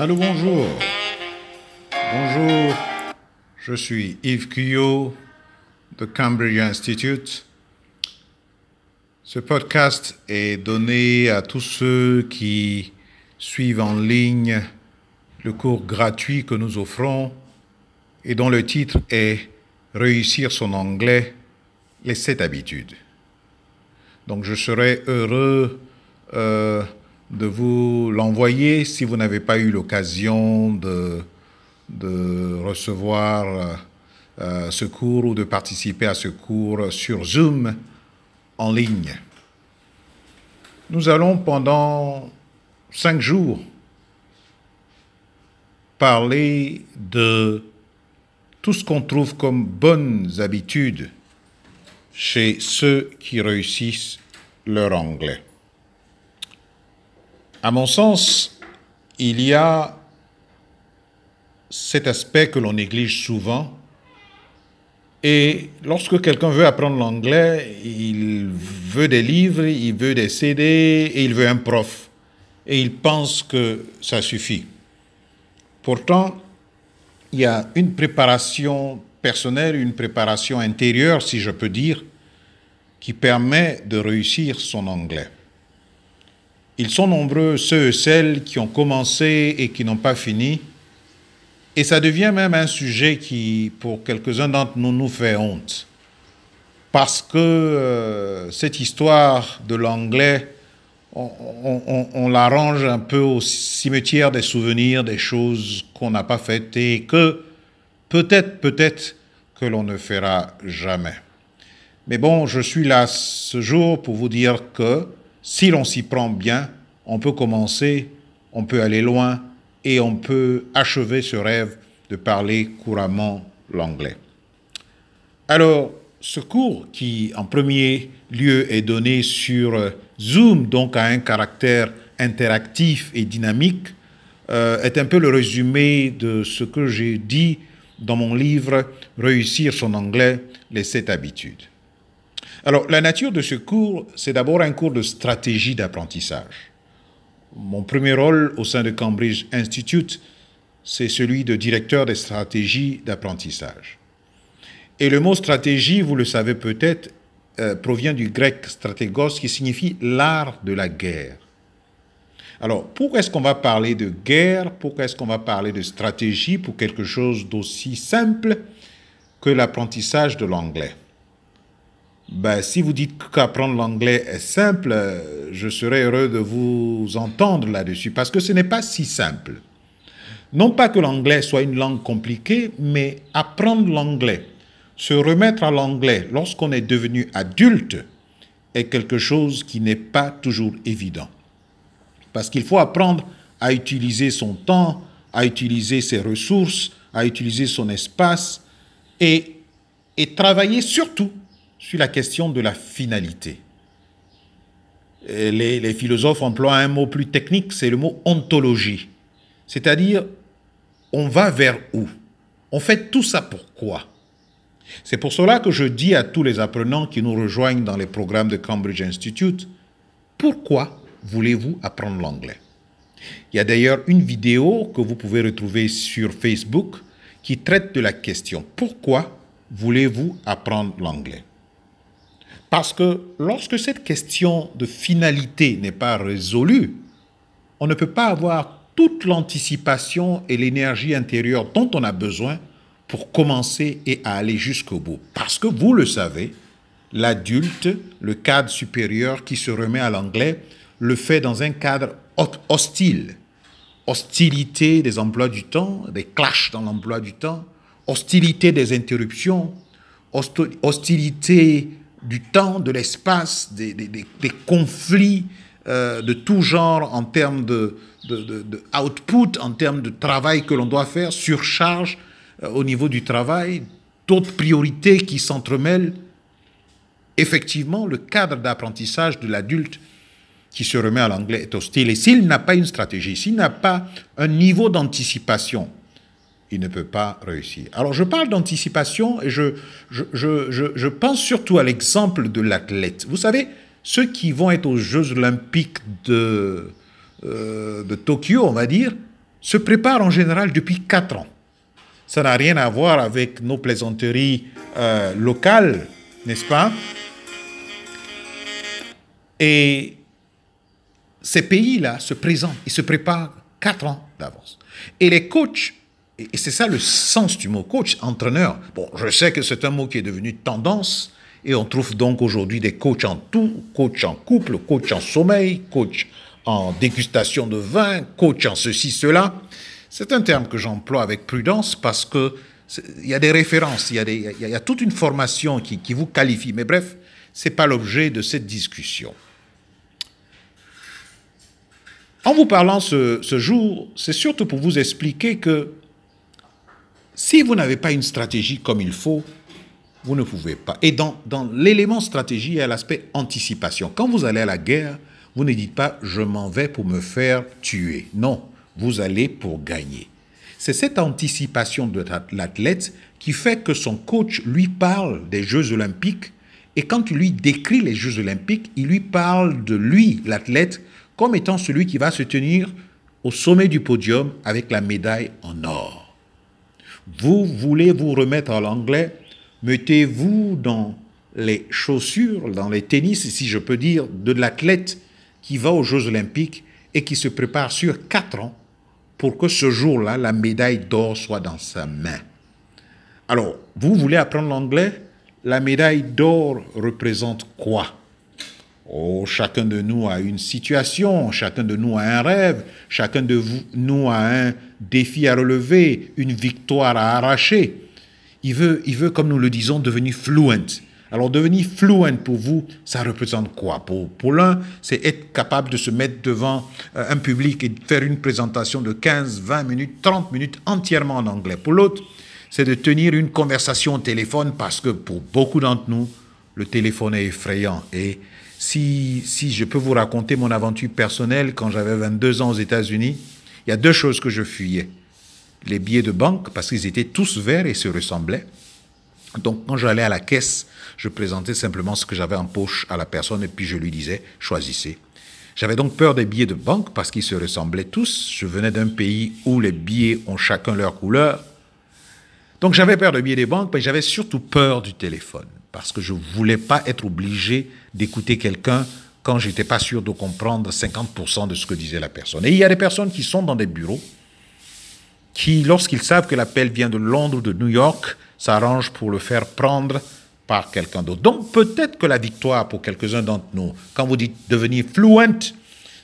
Allô, bonjour. Bonjour, je suis Yves Cuyot de Cambridge Institute. Ce podcast est donné à tous ceux qui suivent en ligne le cours gratuit que nous offrons et dont le titre est Réussir son anglais, les sept habitudes. Donc je serais heureux euh, de vous l'envoyer si vous n'avez pas eu l'occasion de, de recevoir euh, euh, ce cours ou de participer à ce cours sur Zoom en ligne. Nous allons pendant cinq jours parler de tout ce qu'on trouve comme bonnes habitudes chez ceux qui réussissent leur anglais. À mon sens, il y a cet aspect que l'on néglige souvent. Et lorsque quelqu'un veut apprendre l'anglais, il veut des livres, il veut des CD et il veut un prof. Et il pense que ça suffit. Pourtant, il y a une préparation personnelle, une préparation intérieure, si je peux dire, qui permet de réussir son anglais. Ils sont nombreux, ceux et celles qui ont commencé et qui n'ont pas fini. Et ça devient même un sujet qui, pour quelques-uns d'entre nous, nous fait honte. Parce que euh, cette histoire de l'anglais, on, on l'arrange un peu au cimetière des souvenirs, des choses qu'on n'a pas faites et que peut-être, peut-être que l'on ne fera jamais. Mais bon, je suis là ce jour pour vous dire que si l'on s'y prend bien, on peut commencer, on peut aller loin et on peut achever ce rêve de parler couramment l'anglais. Alors, ce cours qui, en premier lieu, est donné sur Zoom, donc a un caractère interactif et dynamique, euh, est un peu le résumé de ce que j'ai dit dans mon livre Réussir son anglais, les sept habitudes. Alors, la nature de ce cours, c'est d'abord un cours de stratégie d'apprentissage. Mon premier rôle au sein de Cambridge Institute, c'est celui de directeur des stratégies d'apprentissage. Et le mot stratégie, vous le savez peut-être, euh, provient du grec stratégos qui signifie l'art de la guerre. Alors, pourquoi est-ce qu'on va parler de guerre? Pourquoi est-ce qu'on va parler de stratégie pour quelque chose d'aussi simple que l'apprentissage de l'anglais? Ben, si vous dites qu'apprendre l'anglais est simple, je serais heureux de vous entendre là-dessus, parce que ce n'est pas si simple. Non pas que l'anglais soit une langue compliquée, mais apprendre l'anglais, se remettre à l'anglais lorsqu'on est devenu adulte, est quelque chose qui n'est pas toujours évident. Parce qu'il faut apprendre à utiliser son temps, à utiliser ses ressources, à utiliser son espace et, et travailler surtout sur la question de la finalité. Les, les, philosophes emploient un mot plus technique, c'est le mot ontologie. C'est-à-dire, on va vers où? On fait tout ça pourquoi C'est pour cela que je dis à tous les apprenants qui nous rejoignent dans les programmes de Cambridge Institute, pourquoi voulez-vous apprendre l'anglais? Il y a d'ailleurs une vidéo que vous pouvez retrouver sur Facebook qui traite de la question, pourquoi voulez-vous apprendre l'anglais? Parce que lorsque cette question de finalité n'est pas résolue, on ne peut pas avoir toute l'anticipation et l'énergie intérieure dont on a besoin pour commencer et aller jusqu'au bout. Parce que vous le savez, l'adulte, le cadre supérieur qui se remet à l'anglais, le fait dans un cadre hostile. Hostilité des emplois du temps, des clashs dans l'emploi du temps, hostilité des interruptions, hostilité du temps, de l'espace, des, conflits euh, de tout genre en termes de, output, en termes de travail que l'on doit faire, surcharge euh, au niveau du travail, d'autres priorités qui s'entremêlent. Effectivement, le cadre d'apprentissage de l'adulte qui se remet à l'anglais est hostile. Et s'il n'a pas une stratégie, s'il n'a pas un niveau d'anticipation, il ne peut pas réussir. Alors je parle d'anticipation et je, je, je, je, pense surtout à l'exemple de l'athlète. Vous savez, ceux qui vont être aux Jeux olympiques de, euh, de Tokyo, on va dire, se prépare en général depuis 4 ans. Ça n'a rien à voir avec nos plaisanteries euh, locales, n'est-ce pas? Et ces pays-là se présentent, ils se préparent 4 ans d'avance. Et les coachs, et c'est ça le sens du mot coach, entraîneur. Bon, je sais que c'est un mot qui est devenu tendance, et on trouve donc aujourd'hui des coachs en tout, coach en couple, coach en sommeil, coach en dégustation de vin, coach en ceci, cela. C'est un terme que j'emploie avec prudence parce que il y a des références, il y a, toute une formation qui, vous qualifie. Mais bref, ce n'est pas l'objet de cette discussion. En vous parlant ce jour, c'est surtout pour vous expliquer que si vous n'avez pas une stratégie comme il faut, vous ne pouvez pas. Et dans, dans l'élément stratégie, il y a l'aspect anticipation. Quand vous allez à la guerre, vous ne dites pas je m'en vais pour me faire tuer. Non, vous allez pour gagner. C'est cette anticipation de l'athlète qui fait que son coach lui parle des Jeux olympiques et quand il lui décrit les Jeux olympiques, il lui parle de lui, l'athlète, comme étant celui qui va se tenir au sommet du podium avec la médaille en or. Vous voulez vous remettre à l'anglais, mettez-vous dans les chaussures, dans les tennis, si je peux dire, de l'athlète qui va aux Jeux olympiques et qui se prépare sur quatre ans pour que ce jour-là, la médaille d'or soit dans sa main. Alors, vous voulez apprendre l'anglais? La médaille d'or représente quoi? Oh, chacun de nous a une situation, chacun de nous a un rêve, chacun de vous, nous a un défi à relever, une victoire à arracher. Il veut, il veut, comme nous le disons, devenir fluent. Alors devenir fluent pour vous, ça représente quoi? Pour, pour l'un, c'est être capable de se mettre devant euh, un public et de faire une présentation de 15, 20 minutes, 30 minutes entièrement en anglais. Pour l'autre, c'est de tenir une conversation au téléphone parce que pour beaucoup d'entre nous, le téléphone est effrayant. Et si, si je peux vous raconter mon aventure personnelle, quand j'avais 22 ans aux États-Unis, il y a deux choses que je fuyais. Les billets de banque, parce qu'ils étaient tous verts et se ressemblaient. Donc quand j'allais à la caisse, je présentais simplement ce que j'avais en poche à la personne et puis je lui disais, choisissez. J'avais donc peur des billets de banque parce qu'ils se ressemblaient tous. Je venais d'un pays où les billets ont chacun leur couleur. Donc j'avais peur des billets des banques, mais j'avais surtout peur du téléphone parce que je ne voulais pas être obligé d'écouter quelqu'un quand j'étais pas sûr de comprendre 50% de ce que disait la personne. Et il y a des personnes qui sont dans des bureaux qui, lorsqu'ils savent que l'appel vient de Londres ou de New York, s'arrangent pour le faire prendre par quelqu'un d'autre. Donc peut-être que la victoire pour quelques-uns d'entre nous, quand vous dites devenir fluent,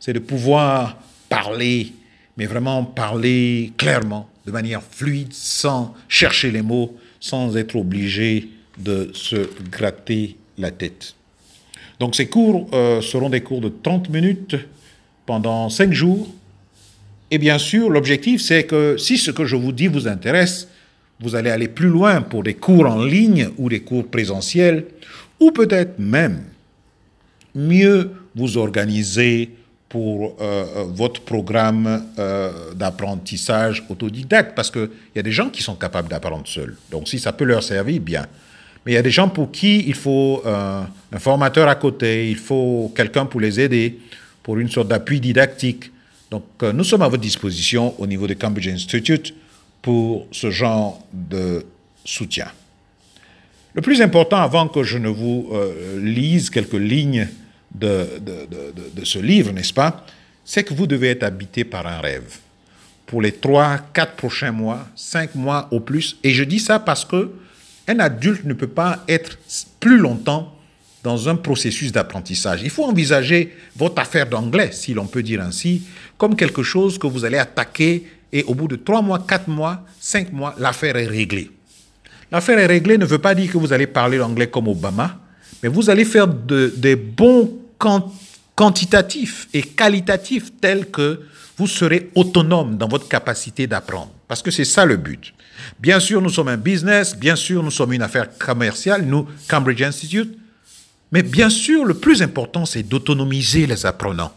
c'est de pouvoir parler, mais vraiment parler clairement, de manière fluide, sans chercher les mots, sans être obligé de se gratter la tête. Donc ces cours euh, seront des cours de 30 minutes pendant 5 jours. Et bien sûr, l'objectif, c'est que si ce que je vous dis vous intéresse, vous allez aller plus loin pour des cours en ligne ou des cours présentiels, ou peut-être même mieux vous organiser pour euh, euh, votre programme d'apprentissage autodidacte, parce qu'il y a des gens qui sont capables d'apprendre seuls. Donc si ça peut leur servir, bien. Mais il y a des gens pour qui il faut euh, un formateur à côté, il faut quelqu'un pour les aider, pour une sorte d'appui didactique. Donc euh, nous sommes à votre disposition au niveau de Cambridge Institute pour ce genre de soutien. Le plus important, avant que je ne vous euh, lise quelques lignes de, de, de ce livre, n'est-ce pas, c'est que vous devez être habité par un rêve pour les trois, quatre prochains mois, cinq mois au plus. Et je dis ça parce que un adulte ne peut pas être plus longtemps dans un processus d'apprentissage. Il faut envisager votre affaire d'anglais, si l'on peut dire ainsi, comme quelque chose que vous allez attaquer et au bout de trois mois, quatre mois, cinq mois, l'affaire est réglée. L'affaire est réglée ne veut pas dire que vous allez parler l'anglais comme Obama, mais vous allez faire des bons quantitatifs et qualitatifs tels que vous serez autonome dans votre capacité d'apprendre. Parce que c'est ça le but. Bien sûr, nous sommes un business, bien sûr, nous sommes une affaire commerciale, nous, Cambridge Institute, mais bien sûr, le plus important, c'est d'autonomiser les apprenants.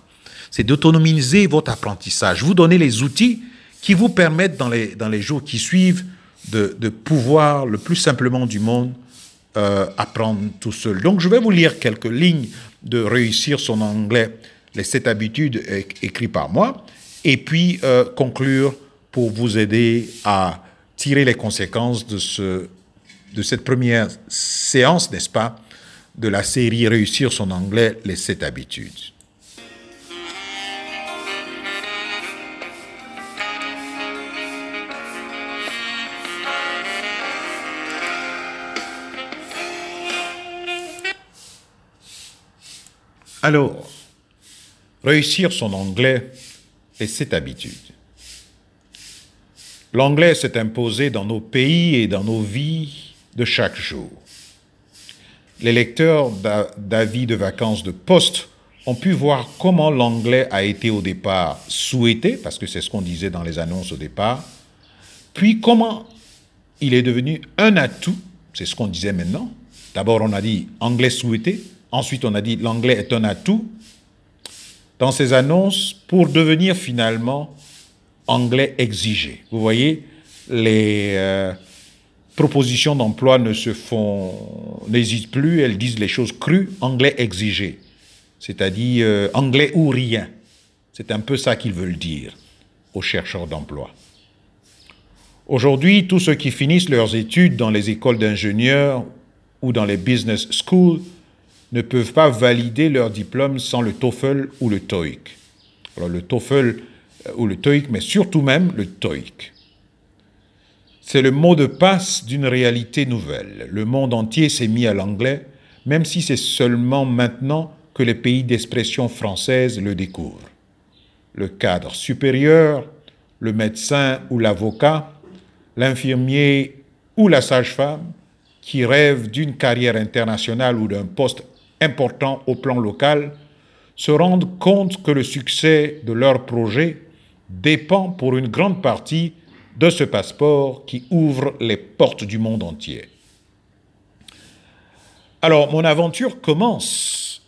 C'est d'autonomiser votre apprentissage. Vous donner les outils qui vous permettent, dans les, dans les jours qui suivent, de, de pouvoir, le plus simplement du monde, euh, apprendre tout seul. Donc, je vais vous lire quelques lignes de Réussir son anglais, les sept habitudes écrites par moi, et puis euh, conclure pour vous aider à tirer les conséquences de, ce, de cette première séance, n'est-ce pas, de la série Réussir son anglais, les sept habitudes. Alors, réussir son anglais et cette habitude. L'anglais s'est imposé dans nos pays et dans nos vies de chaque jour. Les lecteurs d'avis de vacances de poste ont pu voir comment l'anglais a été au départ souhaité, parce que c'est ce qu'on disait dans les annonces au départ, puis comment il est devenu un atout, c'est ce qu'on disait maintenant. D'abord on a dit anglais souhaité, Ensuite, on a dit l'anglais est un atout dans ces annonces pour devenir finalement anglais exigé. Vous voyez, les euh, propositions d'emploi ne se font, n'hésitent plus, elles disent les choses crues, anglais exigé, c'est-à-dire euh, anglais ou rien. C'est un peu ça qu'ils veulent dire aux chercheurs d'emploi. Aujourd'hui, tous ceux qui finissent leurs études dans les écoles d'ingénieurs ou dans les business schools ne peuvent pas valider leur diplôme sans le TOEFL ou le TOEIC. Alors le TOEFL ou le TOEIC, mais surtout même le TOEIC. C'est le mot de passe d'une réalité nouvelle. Le monde entier s'est mis à l'anglais, même si c'est seulement maintenant que les pays d'expression française le découvrent. Le cadre supérieur, le médecin ou l'avocat, l'infirmier ou la sage-femme, qui rêvent d'une carrière internationale ou d'un poste important au plan local se rendent compte que le succès de leur projet dépend pour une grande partie de ce passeport qui ouvre les portes du monde entier. Alors, mon aventure commence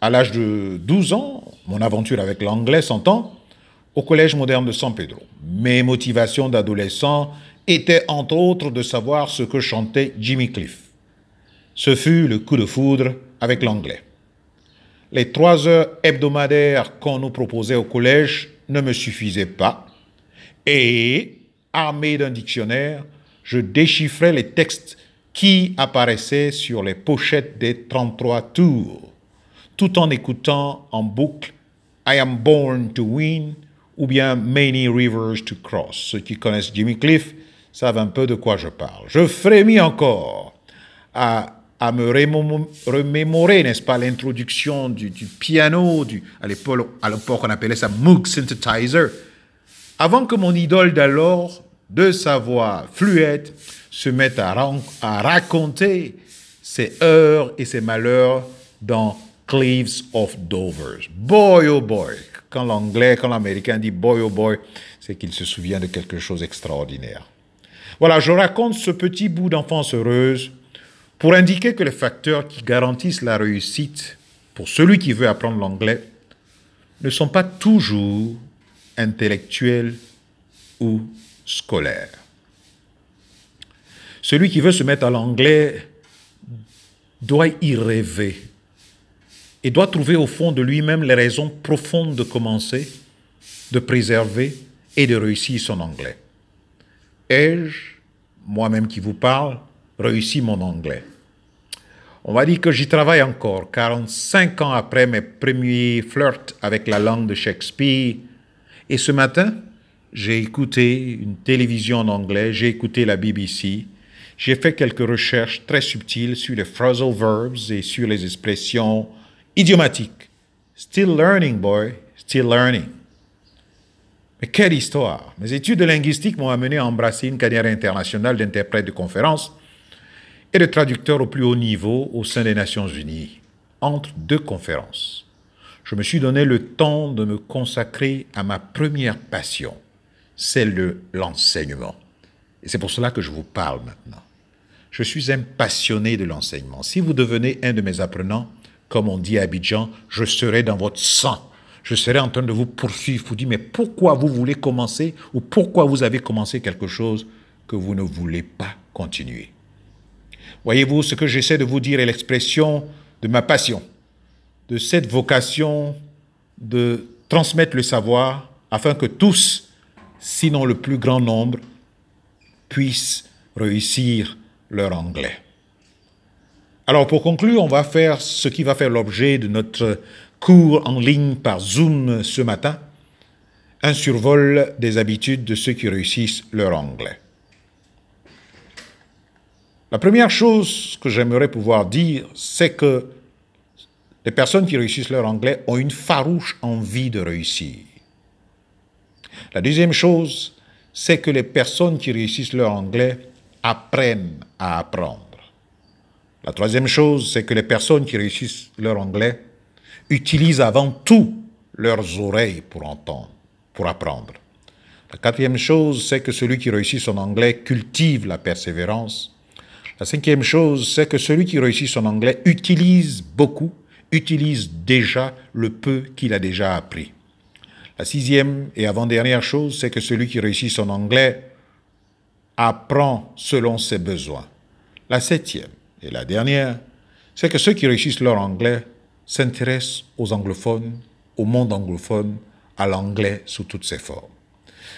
à l'âge de 12 ans, mon aventure avec l'anglais s'entend, au Collège moderne de San Pedro. Mes motivations d'adolescent étaient entre autres de savoir ce que chantait Jimmy Cliff. Ce fut le coup de foudre avec l'anglais. Les trois heures hebdomadaires qu'on nous proposait au collège ne me suffisaient pas et, armé d'un dictionnaire, je déchiffrais les textes qui apparaissaient sur les pochettes des 33 tours, tout en écoutant en boucle I am born to win ou bien Many Rivers to Cross. Ceux qui connaissent Jimmy Cliff savent un peu de quoi je parle. Je frémis encore à à me remémorer, n'est-ce pas, l'introduction du, piano, à l'époque on appelait ça Moog Synthesizer, avant que mon idole d'alors, de sa voix fluette, se mette à, à raconter ses heures et ses malheurs dans Cleaves of Dovers. Boy oh boy, quand l'anglais, quand l'américain dit boy oh boy, c'est qu'il se souvient de quelque chose d'extraordinaire. Voilà, je raconte ce petit bout d'enfance heureuse pour indiquer que les facteurs qui garantissent la réussite pour celui qui veut apprendre l'anglais ne sont pas toujours intellectuels ou scolaires. Celui qui veut se mettre à l'anglais doit y rêver et doit trouver au fond de lui-même les raisons profondes de commencer, de préserver et de réussir son anglais. Ai-je, moi-même qui vous parle, réussi mon anglais? On va dire que j'y travaille encore, 45 ans après mes premiers flirts avec la langue de Shakespeare. Et ce matin, j'ai écouté une télévision en anglais, j'ai écouté la BBC, j'ai fait quelques recherches très subtiles sur les phrasal verbs et sur les expressions idiomatiques. Still learning, boy, still learning. Mais quelle histoire Mes études de linguistique m'ont amené à embrasser une carrière internationale d'interprète de conférences et de traducteur au plus haut niveau au sein des Nations Unies, entre deux conférences. Je me suis donné le temps de me consacrer à ma première passion, celle de l'enseignement. Et c'est pour cela que je vous parle maintenant. Je suis un passionné de l'enseignement. Si vous devenez un de mes apprenants, comme on dit à Abidjan, je serai dans votre sang. Je serai en train de vous poursuivre, vous dire, mais pourquoi vous voulez commencer ou pourquoi vous avez commencé quelque chose que vous ne voulez pas continuer? Voyez-vous, ce que j'essaie de vous dire est l'expression de ma passion, de cette vocation de transmettre le savoir afin que tous sinon le plus grand nombre, puissent réussir leur anglais. Alors pour conclure, on va faire ce qui va faire l'objet de notre cours en ligne par Zoom ce matin, un survol des habitudes de ceux qui réussissent leur anglais. La première chose que j'aimerais pouvoir dire, c'est que les personnes qui réussissent leur anglais ont une farouche envie de réussir. La deuxième chose, c'est que les personnes qui réussissent leur anglais apprennent à apprendre. La troisième chose, c'est que les personnes qui réussissent leur anglais utilisent avant tout leurs oreilles pour entendre, pour apprendre. La quatrième chose, c'est que celui qui réussit son anglais cultive la persévérance. La cinquième chose, c'est que celui qui réussit son anglais utilise beaucoup, utilise déjà le peu qu'il a déjà appris. La sixième et avant-dernière chose, c'est que celui qui réussit son anglais apprend selon ses besoins. La septième et la dernière, c'est que ceux qui réussissent leur anglais s'intéressent aux anglophones, au monde anglophone, à l'anglais sous toutes ses formes.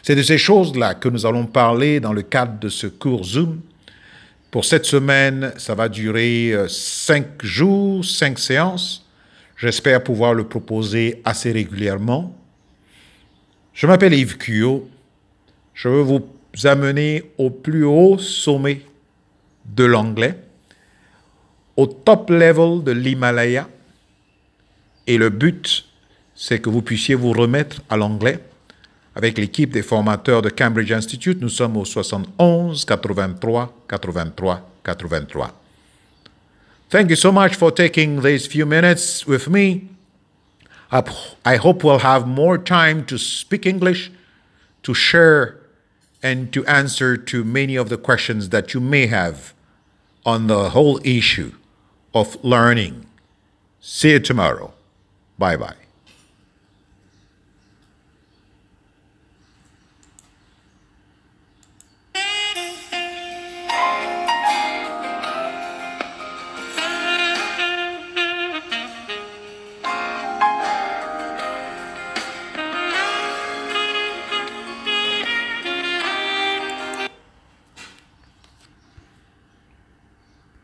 C'est de ces choses-là que nous allons parler dans le cadre de ce cours Zoom. Pour cette semaine, ça va durer euh, cinq jours, cinq séances. J'espère pouvoir le proposer assez régulièrement. Je m'appelle Yves Cuyo. Je veux vous amener au plus haut sommet de l'anglais, au top level de l'Himalaya. Et le but, c'est que vous puissiez vous remettre à l'anglais. Avec l'équipe des formateurs de Cambridge Institute, nous sommes au 71 83 83 83. Thank you so much for taking these few minutes with me. I hope we'll have more time to speak English, to share, and to answer to many of the questions that you may have on the whole issue of learning. See you tomorrow. Bye bye.